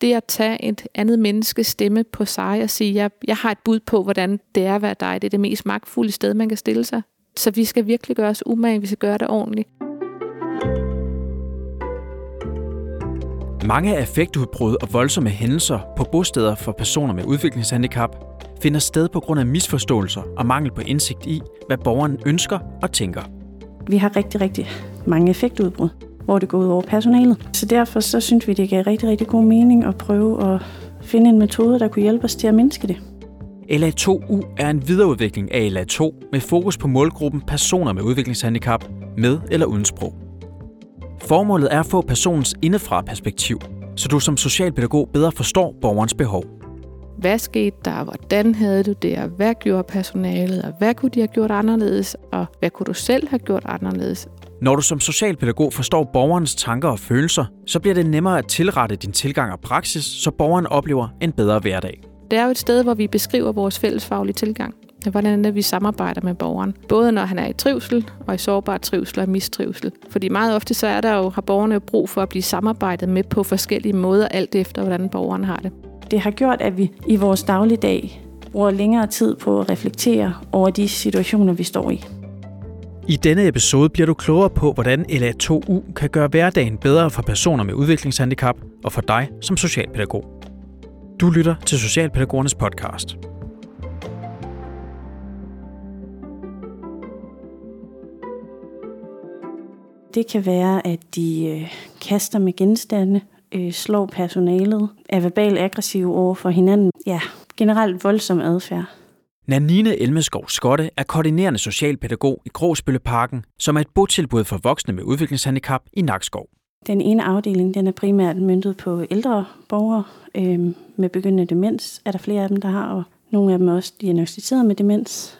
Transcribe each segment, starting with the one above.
det at tage et andet menneskes stemme på sig og sige, jeg, jeg har et bud på, hvordan det er at være dig, det er det mest magtfulde sted, man kan stille sig. Så vi skal virkelig gøre os umage, vi skal gøre det ordentligt. Mange affektudbrud og voldsomme hændelser på bosteder for personer med udviklingshandicap finder sted på grund af misforståelser og mangel på indsigt i, hvad borgeren ønsker og tænker. Vi har rigtig, rigtig mange effektudbrud, hvor det går ud over personalet. Så derfor så synes vi, det giver rigtig, rigtig god mening at prøve at finde en metode, der kunne hjælpe os til at mindske det. LA2U er en videreudvikling af LA2 med fokus på målgruppen personer med udviklingshandicap med eller uden sprog. Formålet er at få personens indefra perspektiv, så du som socialpædagog bedre forstår borgerens behov. Hvad skete der? Hvordan havde du det? Og hvad gjorde personalet? Og hvad kunne de have gjort anderledes? Og hvad kunne du selv have gjort anderledes? Når du som socialpædagog forstår borgerens tanker og følelser, så bliver det nemmere at tilrette din tilgang og praksis, så borgeren oplever en bedre hverdag. Det er jo et sted, hvor vi beskriver vores fællesfaglige tilgang. Hvordan er vi samarbejder med borgeren. Både når han er i trivsel, og i sårbar trivsel og mistrivsel. Fordi meget ofte så er der jo, har borgerne jo brug for at blive samarbejdet med på forskellige måder, alt efter hvordan borgeren har det. Det har gjort, at vi i vores dagligdag bruger længere tid på at reflektere over de situationer, vi står i. I denne episode bliver du klogere på, hvordan LA2U kan gøre hverdagen bedre for personer med udviklingshandicap og for dig som socialpædagog. Du lytter til Socialpædagogernes podcast. Det kan være, at de øh, kaster med genstande, øh, slår personalet, er verbalt aggressive over for hinanden. Ja, generelt voldsom adfærd. Nanine Elmeskov Skotte er koordinerende socialpædagog i Gråsbølleparken, som er et botilbud for voksne med udviklingshandicap i Nakskov. Den ene afdeling den er primært myndet på ældre borgere øh, med begyndende demens. Er der flere af dem, der har, og nogle af dem er også diagnostiseret med demens.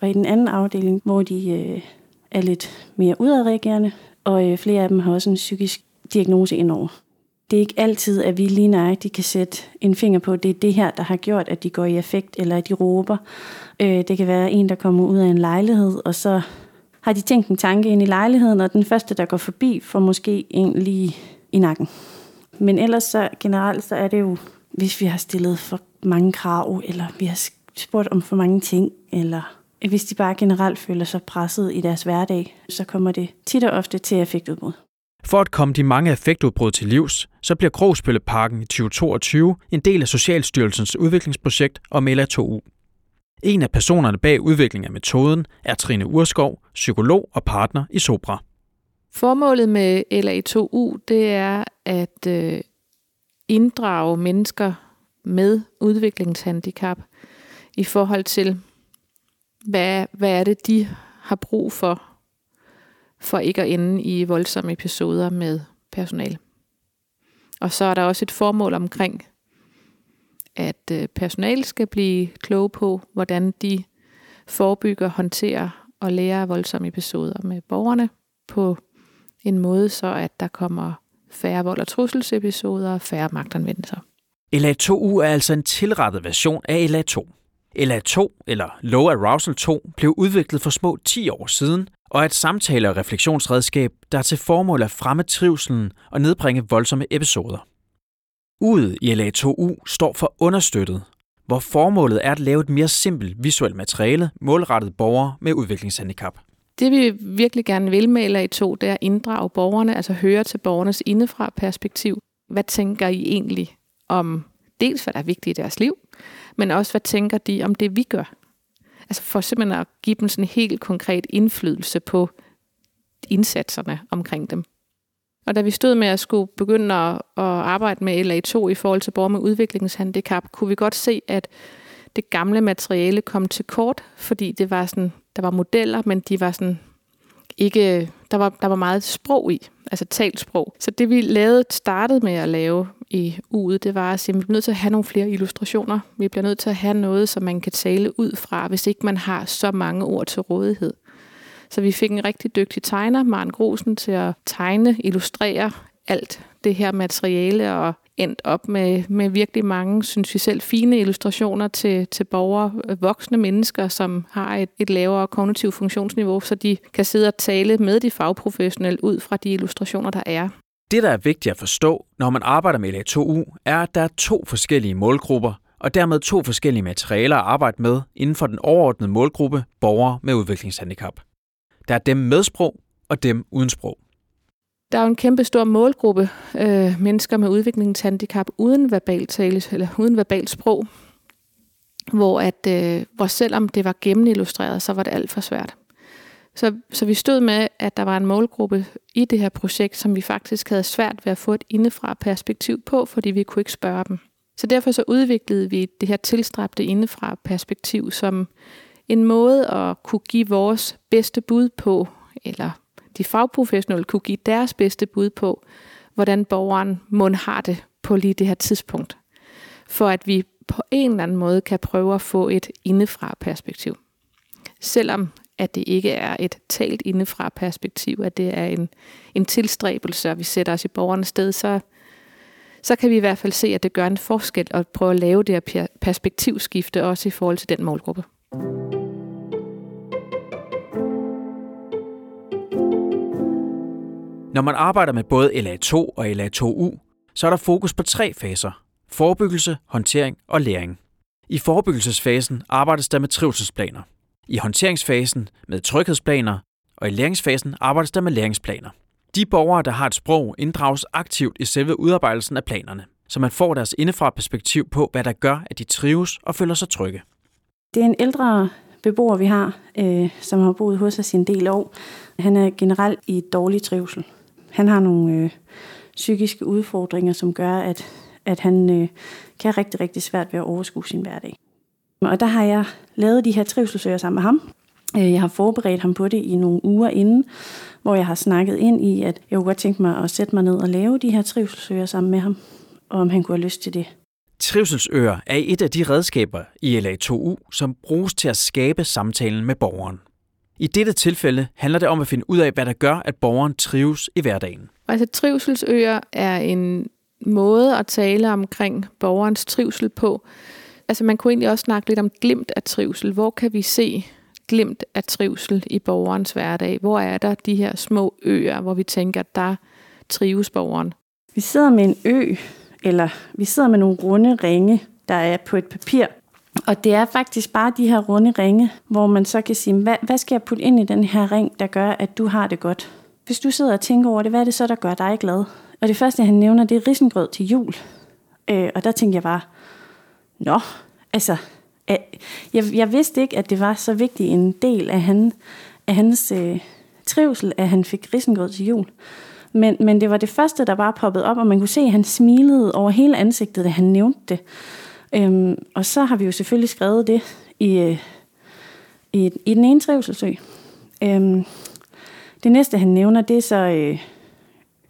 Og i den anden afdeling, hvor de øh, er lidt mere udadreagerende, og øh, flere af dem har også en psykisk diagnose indover. Det er ikke altid, at vi lige nøjagtigt kan sætte en finger på, at det er det her, der har gjort, at de går i effekt, eller at de råber. Øh, det kan være en, der kommer ud af en lejlighed, og så har de tænkt en tanke ind i lejligheden, og den første, der går forbi, får måske en lige i nakken. Men ellers så generelt, så er det jo, hvis vi har stillet for mange krav, eller vi har spurgt om for mange ting, eller hvis de bare generelt føler sig presset i deres hverdag, så kommer det tit og ofte til effektudbrud. For at komme de mange effektudbrud til livs, så bliver Krogsbølleparken i 2022 en del af Socialstyrelsens udviklingsprojekt om LA2U. En af personerne bag udviklingen af metoden er Trine Urskov, psykolog og partner i Sopra. Formålet med LA2U det er at øh, inddrage mennesker med udviklingshandicap i forhold til, hvad, hvad er det, de har brug for, for ikke at ende i voldsomme episoder med personal. Og så er der også et formål omkring, at øh, personal skal blive kloge på, hvordan de forebygger, håndterer og lærer voldsomme episoder med borgerne på en måde, så at der kommer færre vold- og trusselsepisoder og færre magtanvendelser. LA2U er altså en tilrettet version af LA2. LA2, eller Low Arousal 2, blev udviklet for små 10 år siden, og er et samtale- og refleksionsredskab, der er til formål at fremme trivselen og nedbringe voldsomme episoder. U'et i LA2U står for understøttet, hvor formålet er at lave et mere simpelt visuelt materiale målrettet borgere med udviklingshandicap. Det vi virkelig gerne vil med LA2, det er at inddrage borgerne, altså høre til borgernes indefra perspektiv. Hvad tænker I egentlig om dels, hvad der er vigtigt i deres liv, men også hvad tænker de om det, vi gør? Altså for simpelthen at give dem sådan en helt konkret indflydelse på indsatserne omkring dem. Og da vi stod med at skulle begynde at, at arbejde med LA2 i forhold til borgere med udviklingshandicap, kunne vi godt se, at det gamle materiale kom til kort, fordi det var sådan, der var modeller, men de var sådan ikke, der var, der var meget sprog i, altså talt sprog. Så det vi lavede, startede med at lave i uget, det var at sige, at vi bliver nødt til at have nogle flere illustrationer. Vi bliver nødt til at have noget, som man kan tale ud fra, hvis ikke man har så mange ord til rådighed. Så vi fik en rigtig dygtig tegner, Maren Grosen, til at tegne, illustrere alt det her materiale og endt op med, med virkelig mange, synes vi selv, fine illustrationer til, til borgere, voksne mennesker, som har et, et lavere kognitivt funktionsniveau, så de kan sidde og tale med de fagprofessionelle ud fra de illustrationer, der er. Det, der er vigtigt at forstå, når man arbejder med LA2U, er, at der er to forskellige målgrupper, og dermed to forskellige materialer at arbejde med inden for den overordnede målgruppe borgere med udviklingshandicap. Der er dem med sprog og dem uden sprog. Der er jo en kæmpe stor målgruppe øh, mennesker med udviklingshandicap uden verbal tale, eller uden verbal sprog, hvor, at, øh, hvor selvom det var gennemillustreret, så var det alt for svært. Så, så vi stod med, at der var en målgruppe i det her projekt, som vi faktisk havde svært ved at få et indefra perspektiv på, fordi vi kunne ikke spørge dem. Så derfor så udviklede vi det her tilstræbte indefra perspektiv som en måde at kunne give vores bedste bud på, eller de fagprofessionelle kunne give deres bedste bud på, hvordan borgeren mund har det på lige det her tidspunkt. For at vi på en eller anden måde kan prøve at få et indefra perspektiv. Selvom at det ikke er et talt indefra perspektiv, at det er en, en tilstræbelse, og vi sætter os i borgernes sted, så, så kan vi i hvert fald se, at det gør en forskel at prøve at lave det her perspektivskifte også i forhold til den målgruppe. Når man arbejder med både LA2 og LA2U, så er der fokus på tre faser. Forebyggelse, håndtering og læring. I forebyggelsesfasen arbejdes der med trivselsplaner. I håndteringsfasen med tryghedsplaner, og i læringsfasen arbejdes der med læringsplaner. De borgere, der har et sprog, inddrages aktivt i selve udarbejdelsen af planerne, så man får deres indefra perspektiv på, hvad der gør, at de trives og føler sig trygge. Det er en ældre beboer, vi har, øh, som har boet hos os i en del år. Han er generelt i dårlig trivsel. Han har nogle øh, psykiske udfordringer, som gør, at, at han øh, kan have rigtig, rigtig svært ved at overskue sin hverdag. Og der har jeg lavet de her trivselsøger sammen med ham. Øh, jeg har forberedt ham på det i nogle uger inden, hvor jeg har snakket ind i, at jeg kunne godt tænke mig at sætte mig ned og lave de her trivselsøger sammen med ham, og om han kunne have lyst til det. Trivselsøer er et af de redskaber i LA2U, som bruges til at skabe samtalen med borgeren. I dette tilfælde handler det om at finde ud af, hvad der gør, at borgeren trives i hverdagen. Altså trivselsøer er en måde at tale omkring borgerens trivsel på, altså man kunne egentlig også snakke lidt om glimt af trivsel. Hvor kan vi se glimt af trivsel i borgerens hverdag? Hvor er der de her små øer, hvor vi tænker, der trives borgeren? Vi sidder med en ø, eller vi sidder med nogle runde ringe, der er på et papir. Og det er faktisk bare de her runde ringe, hvor man så kan sige, hvad, hvad skal jeg putte ind i den her ring, der gør, at du har det godt? Hvis du sidder og tænker over det, hvad er det så, der gør dig glad? Og det første, han nævner, det er risengrød til jul. Øh, og der tænkte jeg bare, Nå, altså, jeg, jeg vidste ikke, at det var så vigtig en del af, han, af hans øh, trivsel, at han fik risengrød til jul. Men, men det var det første, der bare poppede op, og man kunne se, at han smilede over hele ansigtet, da han nævnte det. Øhm, og så har vi jo selvfølgelig skrevet det i, øh, i, i den ene trivselsø. Øhm, det næste, han nævner, det er så øh,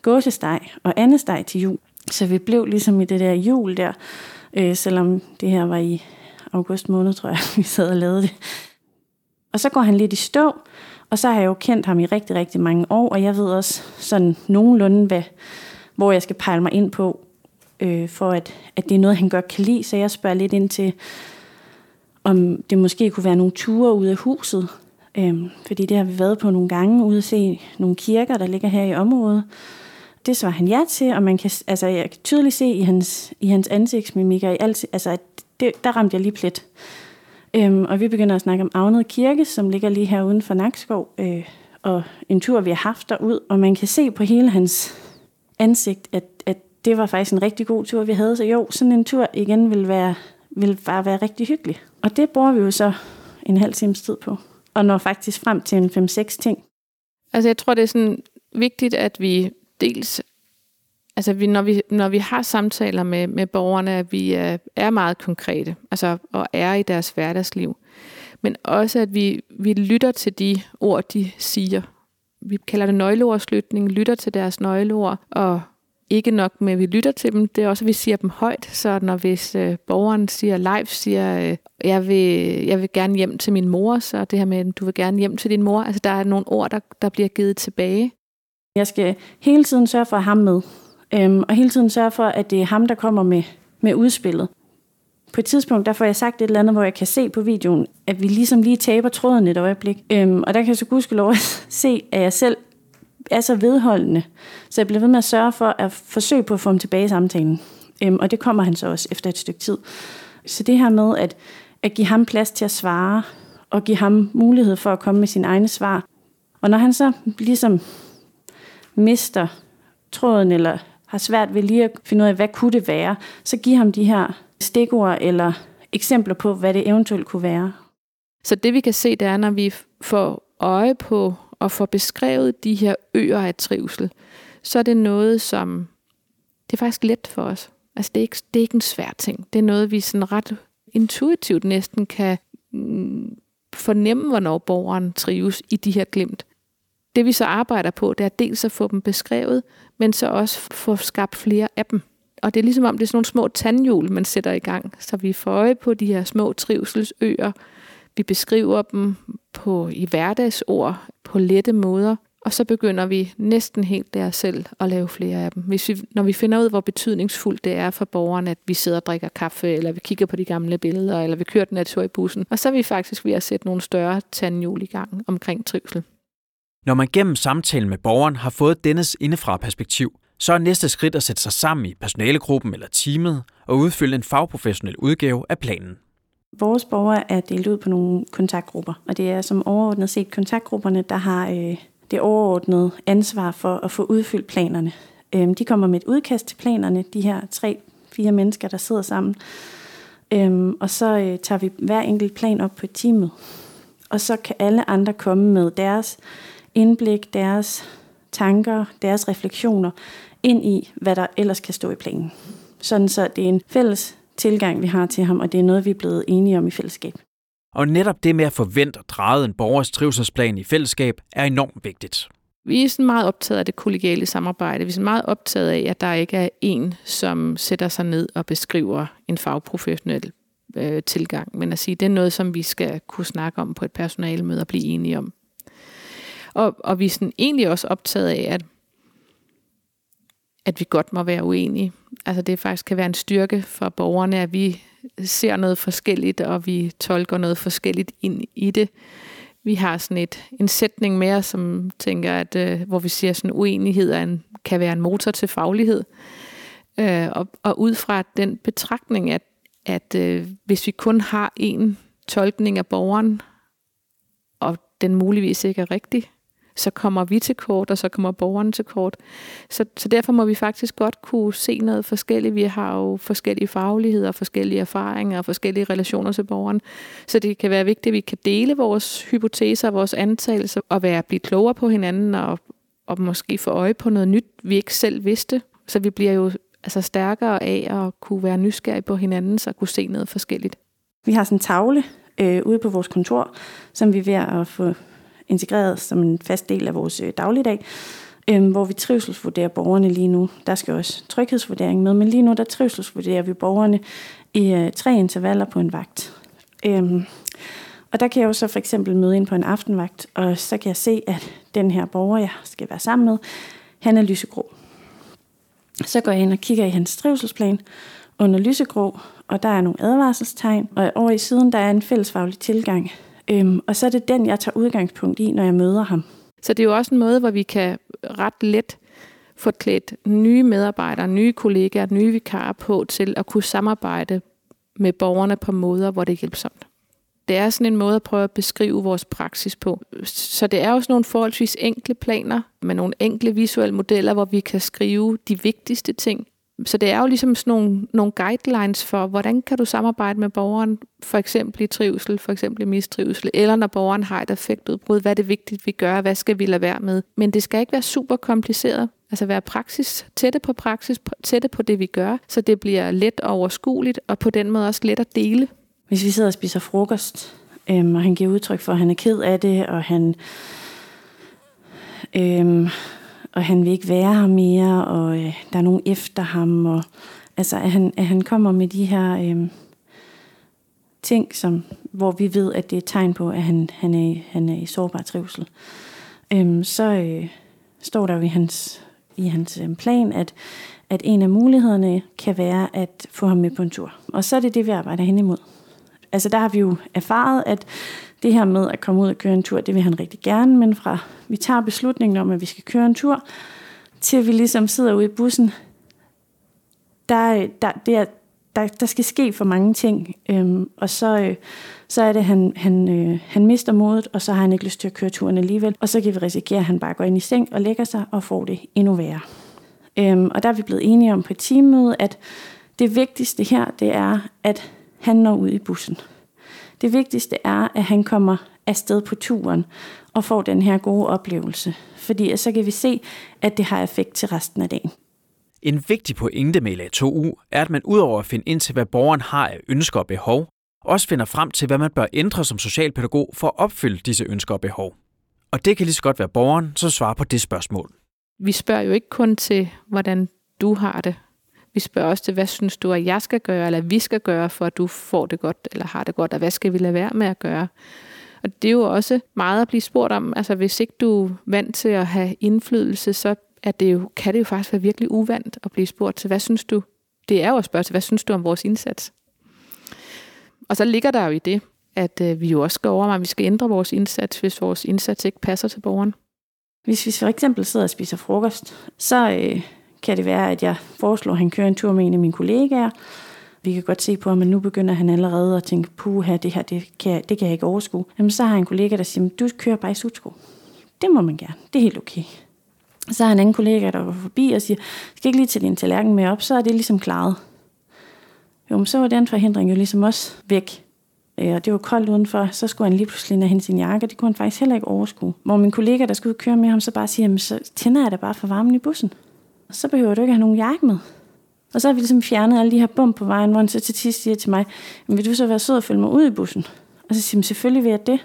gåsesteg og andesteg til jul. Så vi blev ligesom i det der jul der, øh, selvom det her var i august måned, tror jeg, vi sad og lavede det. Og så går han lidt i stå, og så har jeg jo kendt ham i rigtig, rigtig mange år, og jeg ved også sådan nogenlunde, hvad, hvor jeg skal pejle mig ind på, øh, for at, at det er noget, han godt kan lide. Så jeg spørger lidt ind til, om det måske kunne være nogle ture ud af huset. Øh, fordi det har vi været på nogle gange, ude at se nogle kirker, der ligger her i området. Det svarer han ja til, og man kan, altså, jeg kan tydeligt se i hans, i hans ansigtsmimikker, i alt, altså, at det, der ramte jeg lige plet. Øhm, og vi begynder at snakke om Agnet Kirke, som ligger lige her uden for Nakskov, øh, og en tur, vi har haft derud, og man kan se på hele hans ansigt, at, at det var faktisk en rigtig god tur, vi havde. Så jo, sådan en tur igen vil, være, vil bare være rigtig hyggelig. Og det bruger vi jo så en halv times tid på, og når faktisk frem til en 5-6 ting. Altså jeg tror, det er sådan vigtigt, at vi dels, altså vi, når, vi, når vi har samtaler med, med borgerne, at vi er, er meget konkrete, altså og er i deres hverdagsliv. Men også, at vi, vi lytter til de ord, de siger. Vi kalder det nøgleordslytning, lytter til deres nøgleord, og ikke nok med, at vi lytter til dem, det er også, at vi siger dem højt. Så når hvis øh, borgeren siger, live siger, øh, jeg, vil, jeg vil gerne hjem til min mor, så det her med, du vil gerne hjem til din mor, altså der er nogle ord, der, der bliver givet tilbage. Jeg skal hele tiden sørge for at have ham med. Øhm, og hele tiden sørge for, at det er ham, der kommer med, med udspillet. På et tidspunkt, der får jeg sagt et eller andet, hvor jeg kan se på videoen, at vi ligesom lige taber tråden et øjeblik. Øhm, og der kan jeg så gudskelov se, at jeg selv er så vedholdende. Så jeg bliver ved med at sørge for at forsøge på at få ham tilbage i samtalen. Øhm, og det kommer han så også efter et stykke tid. Så det her med at, at give ham plads til at svare, og give ham mulighed for at komme med sine egne svar. Og når han så ligesom mister tråden, eller har svært ved lige at finde ud af, hvad kunne det være, så giv ham de her stikord eller eksempler på, hvad det eventuelt kunne være. Så det vi kan se, det er, når vi får øje på og får beskrevet de her øer af trivsel, så er det noget, som det er faktisk let for os. Altså det er ikke, det er ikke en svær ting. Det er noget, vi sådan ret intuitivt næsten kan mm, fornemme, hvornår borgeren trives i de her glimt. Det vi så arbejder på, det er dels at få dem beskrevet, men så også få skabt flere af dem. Og det er ligesom om, det er sådan nogle små tandhjul, man sætter i gang, så vi får øje på de her små trivselsøer. Vi beskriver dem på i hverdagsord, på lette måder, og så begynder vi næsten helt der selv at lave flere af dem. Hvis vi, når vi finder ud, hvor betydningsfuldt det er for borgeren, at vi sidder og drikker kaffe, eller vi kigger på de gamle billeder, eller vi kører den natur i bussen, og så er vi faktisk ved at sætte nogle større tandhjul i gang omkring trivsel. Når man gennem samtalen med borgeren har fået dennes indefra perspektiv, så er næste skridt at sætte sig sammen i personalegruppen eller teamet og udfylde en fagprofessionel udgave af planen. Vores borgere er delt ud på nogle kontaktgrupper, og det er som overordnet set kontaktgrupperne, der har øh, det overordnede ansvar for at få udfyldt planerne. Øh, de kommer med et udkast til planerne, de her tre, fire mennesker, der sidder sammen. Øh, og så øh, tager vi hver enkelt plan op på teamet. Og så kan alle andre komme med deres indblik, deres tanker, deres refleksioner ind i, hvad der ellers kan stå i planen. Sådan så det er en fælles tilgang, vi har til ham, og det er noget, vi er blevet enige om i fællesskab. Og netop det med at forvente og dreje en borgers trivselsplan i fællesskab er enormt vigtigt. Vi er sådan meget optaget af det kollegiale samarbejde. Vi er sådan meget optaget af, at der ikke er en, som sætter sig ned og beskriver en fagprofessionel øh, tilgang, men at sige, det er noget, som vi skal kunne snakke om på et personalemøde og blive enige om. Og, og vi er sådan egentlig også optaget af, at, at vi godt må være uenige. Altså det faktisk kan være en styrke for borgerne, at vi ser noget forskelligt, og vi tolker noget forskelligt ind i det. Vi har sådan et, en sætning mere, som tænker, at øh, hvor vi siger, at uenighed er en, kan være en motor til faglighed. Øh, og, og ud fra den betragtning, at, at øh, hvis vi kun har en tolkning af borgeren, og den muligvis ikke er rigtig, så kommer vi til kort, og så kommer borgerne til kort. Så, så derfor må vi faktisk godt kunne se noget forskelligt. Vi har jo forskellige fagligheder, forskellige erfaringer og forskellige relationer til borgeren. Så det kan være vigtigt, at vi kan dele vores hypoteser, vores antagelser, og være blive klogere på hinanden, og, og måske få øje på noget nyt, vi ikke selv vidste. Så vi bliver jo altså stærkere af at kunne være nysgerrige på hinanden, så kunne se noget forskelligt. Vi har sådan en tavle øh, ude på vores kontor, som vi er ved at få integreret som en fast del af vores øh, dagligdag, øh, hvor vi trivselsvurderer borgerne lige nu. Der skal også tryghedsvurdering med, men lige nu der trivselsvurderer vi borgerne i øh, tre intervaller på en vagt. Øh, og der kan jeg jo så for eksempel møde ind på en aftenvagt, og så kan jeg se, at den her borger, jeg skal være sammen med, han er lysegrå. Så går jeg ind og kigger i hans trivselsplan under lysegrå, og der er nogle advarselstegn, og over i siden der er en fællesfaglig tilgang, Øhm, og så er det den, jeg tager udgangspunkt i, når jeg møder ham. Så det er jo også en måde, hvor vi kan ret let få klædt nye medarbejdere, nye kollegaer, nye vikarer på til at kunne samarbejde med borgerne på måder, hvor det er hjælpsomt. Det er sådan en måde at prøve at beskrive vores praksis på. Så det er også nogle forholdsvis enkle planer med nogle enkle visuelle modeller, hvor vi kan skrive de vigtigste ting, så det er jo ligesom sådan nogle, nogle guidelines for, hvordan kan du samarbejde med borgeren, for eksempel i trivsel, for eksempel i mistrivsel, eller når borgeren har et effektudbrud, hvad er det vigtigt, vi gør, hvad skal vi lade være med. Men det skal ikke være super kompliceret, altså være praksis, tætte på praksis, tætte på det, vi gør, så det bliver let overskueligt, og på den måde også let at dele. Hvis vi sidder og spiser frokost, øhm, og han giver udtryk for, at han er ked af det, og han... Øhm, og han vil ikke være her mere, og øh, der er nogen efter ham, og altså, at han, at han kommer med de her øh, ting, som, hvor vi ved, at det er et tegn på, at han, han, er, han er i sårbar trivsel. Øh, så øh, står der jo i hans, i hans øh, plan, at, at en af mulighederne kan være at få ham med på en tur. Og så er det det, vi arbejder hen imod. Altså der har vi jo erfaret, at det her med at komme ud og køre en tur, det vil han rigtig gerne, men fra vi tager beslutningen om, at vi skal køre en tur, til vi ligesom sidder ude i bussen, der, øh, der, det er, der, der skal ske for mange ting. Øhm, og så, øh, så er det, at han, han, øh, han mister modet, og så har han ikke lyst til at køre turen alligevel. Og så kan vi risikere, at han bare går ind i seng og lægger sig og får det endnu værre. Øhm, og der er vi blevet enige om på et teammøde, at det vigtigste her, det er, at han når ud i bussen. Det vigtigste er, at han kommer afsted på turen og får den her gode oplevelse. Fordi så kan vi se, at det har effekt til resten af dagen. En vigtig pointe med LA2U er, at man udover at finde ind til, hvad borgeren har af ønsker og behov, også finder frem til, hvad man bør ændre som socialpædagog for at opfylde disse ønsker og behov. Og det kan lige så godt være borgeren, som svarer på det spørgsmål. Vi spørger jo ikke kun til, hvordan du har det. Vi spørger også til, hvad synes du, at jeg skal gøre, eller vi skal gøre, for at du får det godt, eller har det godt, og hvad skal vi lade være med at gøre? Og det er jo også meget at blive spurgt om. Altså, hvis ikke du er vant til at have indflydelse, så er det jo, kan det jo faktisk være virkelig uvandt at blive spurgt til, hvad synes du? Det er jo at spørge til, hvad synes du om vores indsats? Og så ligger der jo i det, at øh, vi jo også skal overveje, at vi skal ændre vores indsats, hvis vores indsats ikke passer til borgeren. Hvis vi for eksempel sidder og spiser frokost, så øh, kan det være, at jeg foreslår, at han kører en tur med en af mine kollegaer. Vi kan godt se på, at nu begynder han allerede at tænke, puha, det her, det kan, det kan jeg ikke overskue. Jamen, så har jeg en kollega, der siger, du kører bare i sutsko. Det må man gerne. Det er helt okay. Så har han en anden kollega, der går forbi og siger, skal ikke lige tage din tallerken med op, så er det ligesom klaret. Jo, men så var den forhindring jo ligesom også væk. Øh, og det var koldt udenfor, så skulle han lige pludselig hen sin jakke, det kunne han faktisk heller ikke overskue. Hvor min kollega, der skulle køre med ham, så bare siger, så tænder jeg da bare for varmen i bussen. Så behøver du ikke have nogen jakke med. Og så har vi ligesom fjernet alle de her bump på vejen, hvor han så til sidst siger til mig, vil du så være sød og følge mig ud i bussen? Og så siger han, selvfølgelig vil jeg det.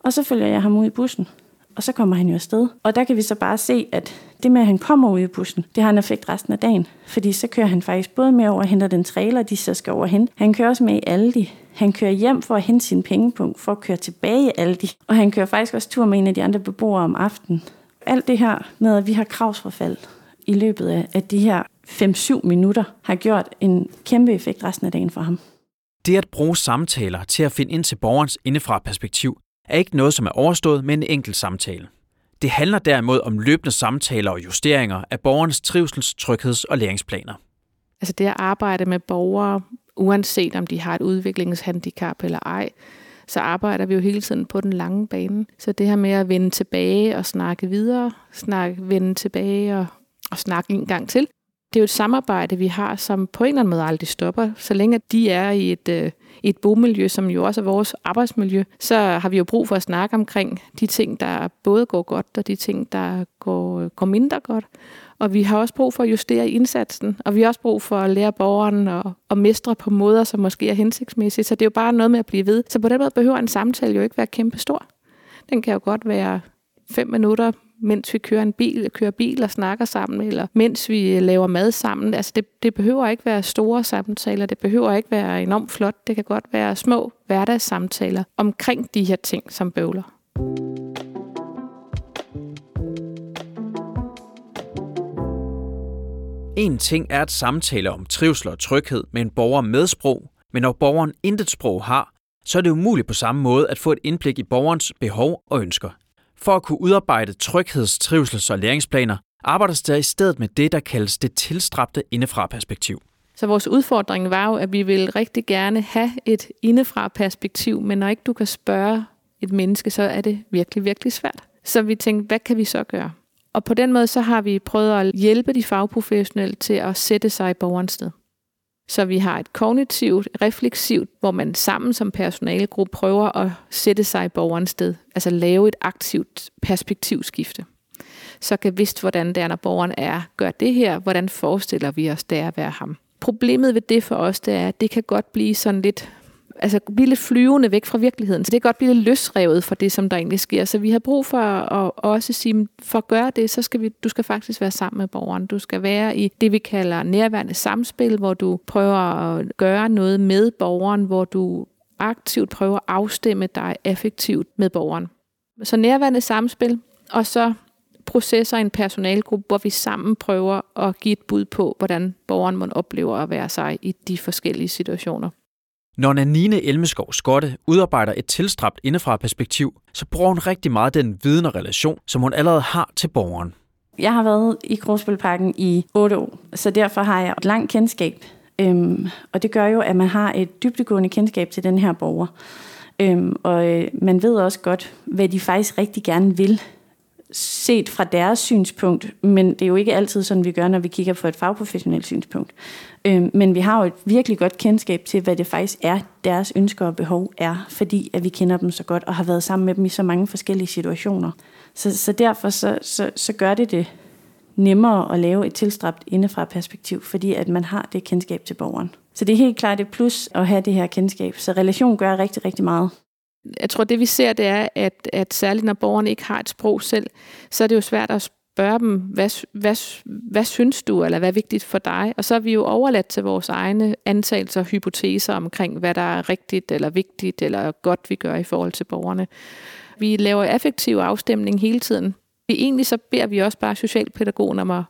Og så følger jeg ham ud i bussen. Og så kommer han jo afsted. Og der kan vi så bare se, at det med, at han kommer ud i bussen, det har en effekt resten af dagen. Fordi så kører han faktisk både med over og henter den trailer, de så skal over hen. Han kører også med i Aldi. Han kører hjem for at hente sin pengepunkt, for at køre tilbage i Aldi. Og han kører faktisk også tur med en af de andre beboere om aftenen. Alt det her med, at vi har kravsforfald i løbet af, af de her 5-7 minutter, har gjort en kæmpe effekt resten af dagen for ham. Det at bruge samtaler til at finde ind til borgerens indefra perspektiv, er ikke noget, som er overstået med en enkelt samtale. Det handler derimod om løbende samtaler og justeringer af borgernes trivsels-, trygheds- og læringsplaner. Altså det at arbejde med borgere, uanset om de har et udviklingshandicap eller ej, så arbejder vi jo hele tiden på den lange bane. Så det her med at vende tilbage og snakke videre, snakke, vende tilbage og, at snakke en gang til, det er jo et samarbejde, vi har, som på en eller anden måde aldrig stopper. Så længe de er i et, øh, et bomiljø, som jo også er vores arbejdsmiljø, så har vi jo brug for at snakke omkring de ting, der både går godt, og de ting, der går, går mindre godt. Og vi har også brug for at justere indsatsen, og vi har også brug for at lære borgeren at, at mestre på måder, som måske er hensigtsmæssige. Så det er jo bare noget med at blive ved. Så på den måde behøver en samtale jo ikke være kæmpestor. Den kan jo godt være fem minutter mens vi kører en bil, kører bil og snakker sammen, eller mens vi øh, laver mad sammen. Altså det, det behøver ikke være store samtaler, det behøver ikke være enormt flot. Det kan godt være små hverdagssamtaler omkring de her ting, som bøvler. En ting er at samtale om trivsel og tryghed med en borger med sprog, men når borgeren intet sprog har, så er det umuligt på samme måde at få et indblik i borgerens behov og ønsker. For at kunne udarbejde trygheds-, trivsels- og læringsplaner, arbejdes der i stedet med det, der kaldes det tilstræbte indefra-perspektiv. Så vores udfordring var jo, at vi vil rigtig gerne have et indefra-perspektiv, men når ikke du kan spørge et menneske, så er det virkelig, virkelig svært. Så vi tænkte, hvad kan vi så gøre? Og på den måde så har vi prøvet at hjælpe de fagprofessionelle til at sætte sig i borgerens sted. Så vi har et kognitivt, refleksivt, hvor man sammen som personalegruppe prøver at sætte sig i borgerens sted. Altså lave et aktivt perspektivskifte. Så kan vidst, hvordan det er, når borgeren er, gør det her, hvordan forestiller vi os, det er at være ham. Problemet ved det for os, det er, at det kan godt blive sådan lidt altså blive lidt flyvende væk fra virkeligheden. Så det kan godt blive lidt løsrevet for det, som der egentlig sker. Så vi har brug for at også sige, for at gøre det, så skal vi, du skal faktisk være sammen med borgeren. Du skal være i det, vi kalder nærværende samspil, hvor du prøver at gøre noget med borgeren, hvor du aktivt prøver at afstemme dig effektivt med borgeren. Så nærværende samspil, og så processer i en personalgruppe, hvor vi sammen prøver at give et bud på, hvordan borgeren må opleve at være sig i de forskellige situationer. Når Nanine Elmeskov Skotte udarbejder et tilstræbt indefra perspektiv, så bruger hun rigtig meget den viden og relation, som hun allerede har til borgeren. Jeg har været i Krogsbølparken i 8 år, så derfor har jeg et langt kendskab. Øhm, og det gør jo, at man har et dybdegående kendskab til den her borger. Øhm, og øh, man ved også godt, hvad de faktisk rigtig gerne vil, set fra deres synspunkt, men det er jo ikke altid sådan, vi gør, når vi kigger på et fagprofessionelt synspunkt. Øhm, men vi har jo et virkelig godt kendskab til, hvad det faktisk er, deres ønsker og behov er, fordi at vi kender dem så godt og har været sammen med dem i så mange forskellige situationer. Så, så derfor så, så, så gør det det nemmere at lave et tilstræbt indefra perspektiv, fordi at man har det kendskab til borgeren. Så det er helt klart et plus at have det her kendskab. Så relation gør rigtig, rigtig meget. Jeg tror, det vi ser, det er, at, at særligt når borgerne ikke har et sprog selv, så er det jo svært at spørge dem, hvad, hvad, hvad synes du, eller hvad er vigtigt for dig? Og så er vi jo overladt til vores egne antagelser og hypoteser omkring, hvad der er rigtigt, eller vigtigt, eller godt, vi gør i forhold til borgerne. Vi laver effektiv afstemning hele tiden. Vi egentlig så beder vi også bare socialpædagogen om at,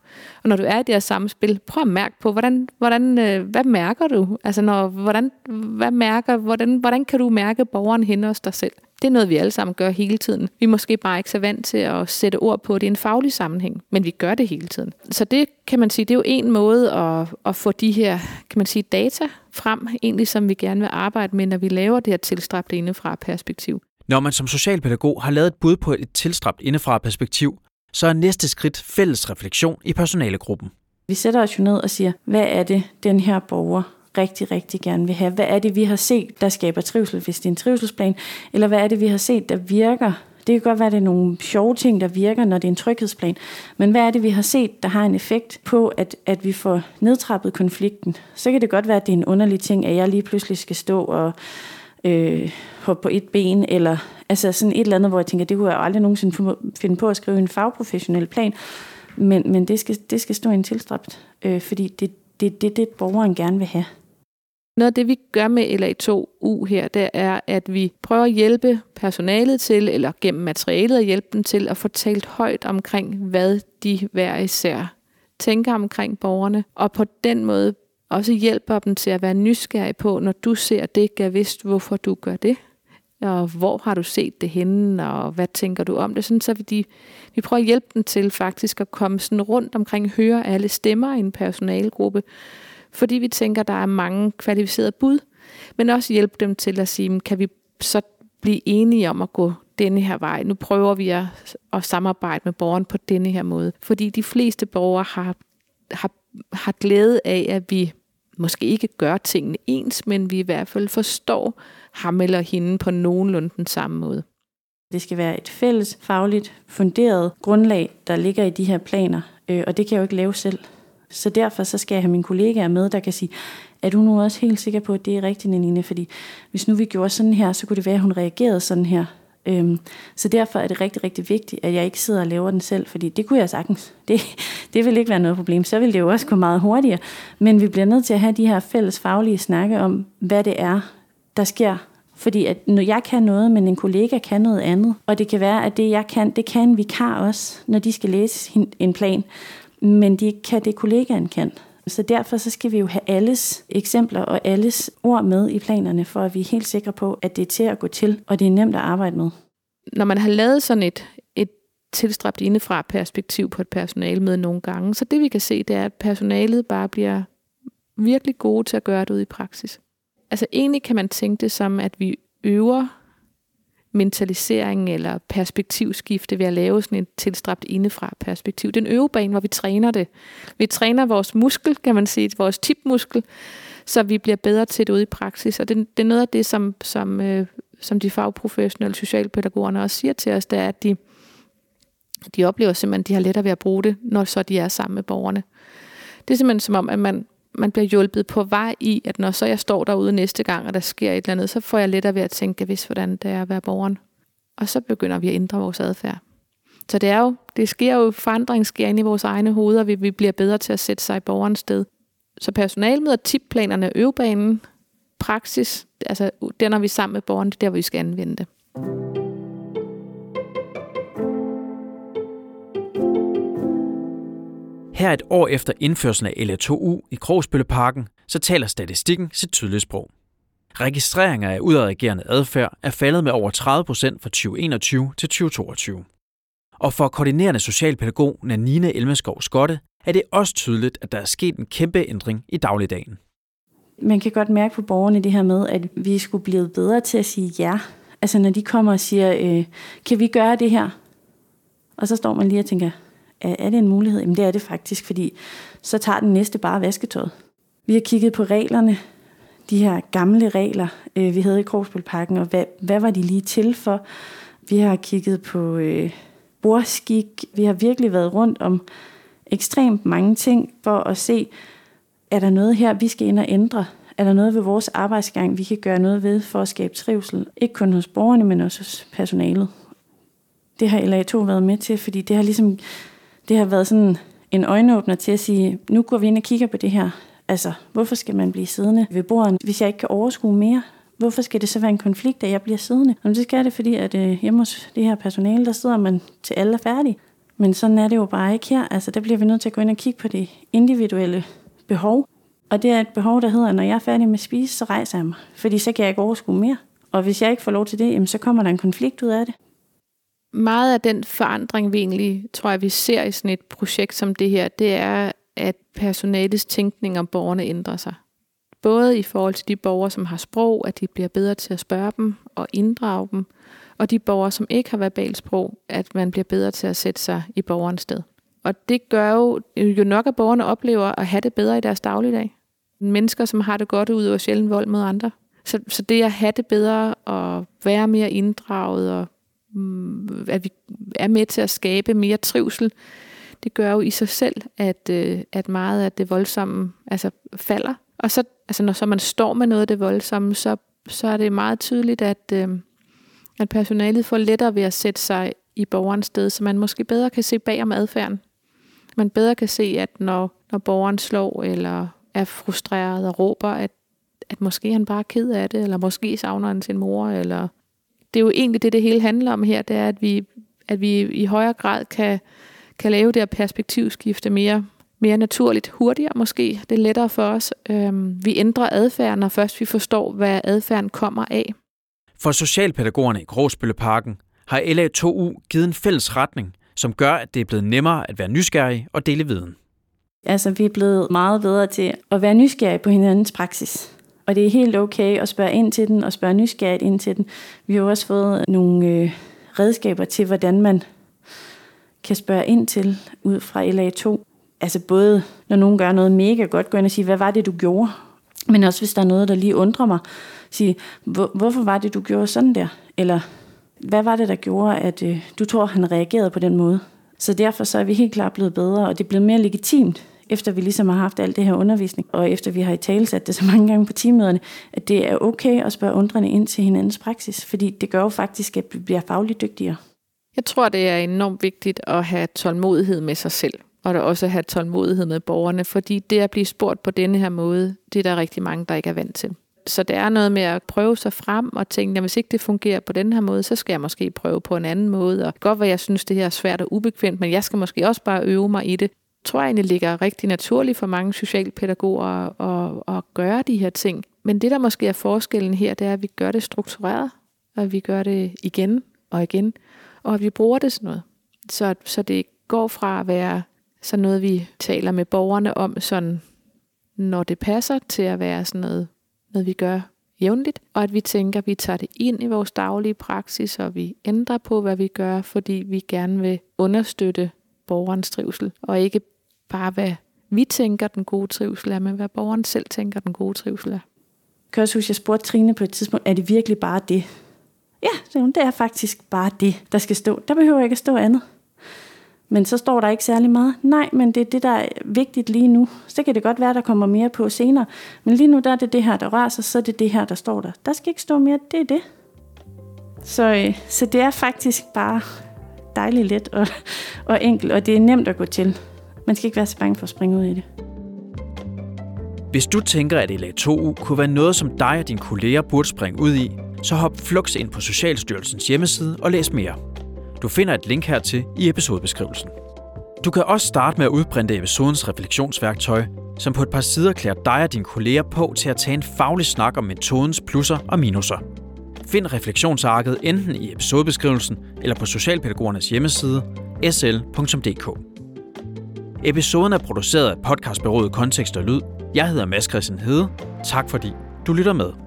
og når du er i det her samspil, prøv at mærke på, hvordan, hvordan, øh, hvad mærker du? Altså, når, hvordan, hvad mærker, hvordan, hvordan kan du mærke borgeren hen hos dig selv? Det er noget, vi alle sammen gør hele tiden. Vi er måske bare ikke så vant til at sætte ord på, det i en faglig sammenhæng, men vi gør det hele tiden. Så det kan man sige, det er jo en måde at, at få de her, kan man sige, data frem, egentlig som vi gerne vil arbejde med, når vi laver det her tilstræbte indefra perspektiv. Når man som socialpædagog har lavet et bud på et tilstræbt indefra perspektiv, så er næste skridt fælles refleksion i personalegruppen. Vi sætter os jo ned og siger, hvad er det, den her borger rigtig, rigtig gerne vil have? Hvad er det, vi har set, der skaber trivsel, hvis det er en trivselsplan? Eller hvad er det, vi har set, der virker? Det kan godt være, at det er nogle sjove ting, der virker, når det er en tryghedsplan. Men hvad er det, vi har set, der har en effekt på, at, at vi får nedtrappet konflikten? Så kan det godt være, at det er en underlig ting, at jeg lige pludselig skal stå og øh, hoppe på et ben, eller altså sådan et eller andet, hvor jeg tænker, det kunne jeg aldrig nogensinde finde på at skrive en fagprofessionel plan, men, men det, skal, det skal stå i en tilstræbt, øh, fordi det er det, det, det, borgeren gerne vil have. Noget af det, vi gør med LA2U her, det er, at vi prøver at hjælpe personalet til, eller gennem materialet at hjælpe dem til at få talt højt omkring, hvad de hver især tænker omkring borgerne, og på den måde også hjælper dem til at være nysgerrige på, når du ser det, gør vidst, hvorfor du gør det, og hvor har du set det henne, og hvad tænker du om det, sådan så vi, de, vi prøver at hjælpe dem til faktisk at komme sådan rundt omkring, høre alle stemmer i en personalegruppe, fordi vi tænker, der er mange kvalificerede bud, men også hjælpe dem til at sige, kan vi så blive enige om at gå denne her vej. Nu prøver vi at, at samarbejde med borgeren på denne her måde, fordi de fleste borgere har, har har glæde af, at vi måske ikke gør tingene ens, men vi i hvert fald forstår ham eller hende på nogenlunde den samme måde. Det skal være et fælles, fagligt funderet grundlag, der ligger i de her planer, øh, og det kan jeg jo ikke lave selv. Så derfor så skal jeg have mine kollegaer med, der kan sige, er du nu også helt sikker på, at det er rigtigt, Nina? Fordi hvis nu vi gjorde sådan her, så kunne det være, at hun reagerede sådan her. Øhm, så derfor er det rigtig, rigtig vigtigt, at jeg ikke sidder og laver den selv, fordi det kunne jeg sagtens. Det, det vil ikke være noget problem. Så vil det jo også gå meget hurtigere. Men vi bliver nødt til at have de her fælles faglige snakke om, hvad det er, der sker. Fordi at når jeg kan noget, men en kollega kan noget andet, og det kan være, at det jeg kan, det kan en vikar også, når de skal læse en plan, men de kan det kollegaen kan. Så derfor så skal vi jo have alles eksempler og alles ord med i planerne, for at vi er helt sikre på, at det er til at gå til, og det er nemt at arbejde med. Når man har lavet sådan et, et tilstræbt indefra perspektiv på et personale med nogle gange, så det vi kan se, det er, at personalet bare bliver virkelig gode til at gøre det ud i praksis. Altså egentlig kan man tænke det som, at vi øver mentalisering eller perspektivskifte ved at lave sådan et tilstræbt indefra perspektiv. Den øvebane, hvor vi træner det. Vi træner vores muskel, kan man sige, vores tipmuskel, så vi bliver bedre til det ude i praksis. Og det, det er noget af det, som, som, øh, som de fagprofessionelle socialpædagogerne også siger til os, det er, at de, de oplever simpelthen, at de har lettere ved at bruge det, når så de er sammen med borgerne. Det er simpelthen som om, at man, man bliver hjulpet på vej i, at når så jeg står derude næste gang, og der sker et eller andet, så får jeg lettere ved at tænke, hvis hvordan det er at være borgeren. Og så begynder vi at ændre vores adfærd. Så det er jo, det sker jo, forandring sker ind i vores egne hoveder, vi, vi bliver bedre til at sætte sig i borgerens sted. Så personalmøder, tipplanerne, øvebanen, praksis, altså der når vi er sammen med borgeren, det er der, hvor vi skal anvende det. Her et år efter indførelsen af LA2U i Krogsbølleparken, så taler statistikken sit tydelige sprog. Registreringer af udadreagerende adfærd er faldet med over 30 procent fra 2021 til 2022. Og for koordinerende socialpædagog Nanine Elmeskov Skotte er det også tydeligt, at der er sket en kæmpe ændring i dagligdagen. Man kan godt mærke på borgerne det her med, at vi skulle blive bedre til at sige ja. Altså når de kommer og siger, øh, kan vi gøre det her? Og så står man lige og tænker, er, er det en mulighed? Jamen det er det faktisk, fordi så tager den næste bare vasketøjet. Vi har kigget på reglerne, de her gamle regler, øh, vi havde i Krogsbølparken, og hvad, hvad var de lige til for? Vi har kigget på øh, bordskik. Vi har virkelig været rundt om ekstremt mange ting for at se, er der noget her, vi skal ind og ændre? Er der noget ved vores arbejdsgang, vi kan gøre noget ved for at skabe trivsel? Ikke kun hos borgerne, men også hos personalet. Det har LA2 været med til, fordi det har ligesom det har været sådan en øjenåbner til at sige, nu går vi ind og kigger på det her. Altså, hvorfor skal man blive siddende ved bordet, hvis jeg ikke kan overskue mere? Hvorfor skal det så være en konflikt, at jeg bliver siddende? Jamen, det skal det, fordi at øh, hjemme hos det her personale, der sidder man til alle er færdige. Men sådan er det jo bare ikke her. Altså, der bliver vi nødt til at gå ind og kigge på det individuelle behov. Og det er et behov, der hedder, at når jeg er færdig med at spise, så rejser jeg mig. Fordi så kan jeg ikke overskue mere. Og hvis jeg ikke får lov til det, jamen, så kommer der en konflikt ud af det. Meget af den forandring, vi egentlig tror jeg, vi ser i sådan et projekt som det her, det er, at personalets tænkning om borgerne ændrer sig. Både i forhold til de borgere, som har sprog, at de bliver bedre til at spørge dem og inddrage dem, og de borgere, som ikke har verbalt sprog, at man bliver bedre til at sætte sig i borgerens sted. Og det gør jo, jo nok, at borgerne oplever at have det bedre i deres dagligdag. Mennesker, som har det godt ud over sjældent vold mod andre. Så, så det at have det bedre og være mere inddraget og Mm, at vi er med til at skabe mere trivsel, det gør jo i sig selv, at, øh, at meget af det voldsomme altså, falder. Og så, altså, når så man står med noget af det voldsomme, så, så er det meget tydeligt, at, øh, at personalet får lettere ved at sætte sig i borgerens sted, så man måske bedre kan se bag om adfærden. Man bedre kan se, at når, når borgeren slår eller er frustreret og råber, at, at måske han bare er ked af det, eller måske savner han sin mor, eller det er jo egentlig det, det hele handler om her, det er, at vi, at vi i højere grad kan, kan lave det her perspektivskifte mere, mere naturligt, hurtigere måske. Det er lettere for os. Øhm, vi ændrer adfærden, når først vi forstår, hvad adfærden kommer af. For socialpædagogerne i Gråsbølleparken har LA2U givet en fælles retning, som gør, at det er blevet nemmere at være nysgerrig og dele viden. Altså, vi er blevet meget bedre til at være nysgerrige på hinandens praksis. Og det er helt okay at spørge ind til den, og spørge nysgerrigt ind til den. Vi har også fået øh, nogle øh, redskaber til, hvordan man kan spørge ind til ud fra LA2. Altså både, når nogen gør noget mega godt, gå ind og sige, hvad var det, du gjorde? Men også hvis der er noget, der lige undrer mig, sige, hvor, hvorfor var det, du gjorde sådan der? Eller hvad var det, der gjorde, at øh, du tror, han reagerede på den måde? Så derfor så er vi helt klart blevet bedre, og det er blevet mere legitimt efter vi ligesom har haft alt det her undervisning, og efter vi har i talesat det så mange gange på teammøderne, at det er okay at spørge undrende ind til hinandens praksis, fordi det gør jo faktisk, at vi bliver fagligt dygtigere. Jeg tror, det er enormt vigtigt at have tålmodighed med sig selv, og da også have tålmodighed med borgerne, fordi det at blive spurgt på denne her måde, det er der rigtig mange, der ikke er vant til. Så det er noget med at prøve sig frem og tænke, at hvis ikke det fungerer på den her måde, så skal jeg måske prøve på en anden måde. Og godt hvad jeg synes, det her er svært og ubekvemt, men jeg skal måske også bare øve mig i det tror jeg egentlig ligger rigtig naturligt for mange socialpædagoger at, at gøre de her ting. Men det, der måske er forskellen her, det er, at vi gør det struktureret, og at vi gør det igen og igen, og at vi bruger det sådan noget. Så, så det går fra at være sådan noget, vi taler med borgerne om, sådan, når det passer, til at være sådan noget, noget vi gør jævnligt, og at vi tænker, at vi tager det ind i vores daglige praksis, og vi ændrer på, hvad vi gør, fordi vi gerne vil understøtte borgerens trivsel, og ikke bare hvad vi tænker, den gode trivsel er, men hvad borgeren selv tænker, den gode trivsel er. Kan også jeg spurgte Trine på et tidspunkt, er det virkelig bare det? Ja, det er faktisk bare det, der skal stå. Der behøver ikke at stå andet. Men så står der ikke særlig meget. Nej, men det er det, der er vigtigt lige nu. Så kan det godt være, der kommer mere på senere. Men lige nu der er det det her, der rører sig, så er det det her, der står der. Der skal ikke stå mere, det er det. Så, øh, så det er faktisk bare dejligt let og, og enkelt, og det er nemt at gå til. Man skal ikke være så bange for at springe ud i det. Hvis du tænker, at LA2U kunne være noget, som dig og dine kolleger burde springe ud i, så hop flux ind på Socialstyrelsens hjemmeside og læs mere. Du finder et link hertil i episodebeskrivelsen. Du kan også starte med at udprinte episodens refleksionsværktøj, som på et par sider klæder dig og dine kolleger på til at tage en faglig snak om metodens plusser og minuser. Find refleksionsarket enten i episodebeskrivelsen eller på Socialpædagogernes hjemmeside sl.dk. Episoden er produceret af podcastbyrået Kontekst og Lyd. Jeg hedder Mads Christian Hede. Tak fordi du lytter med.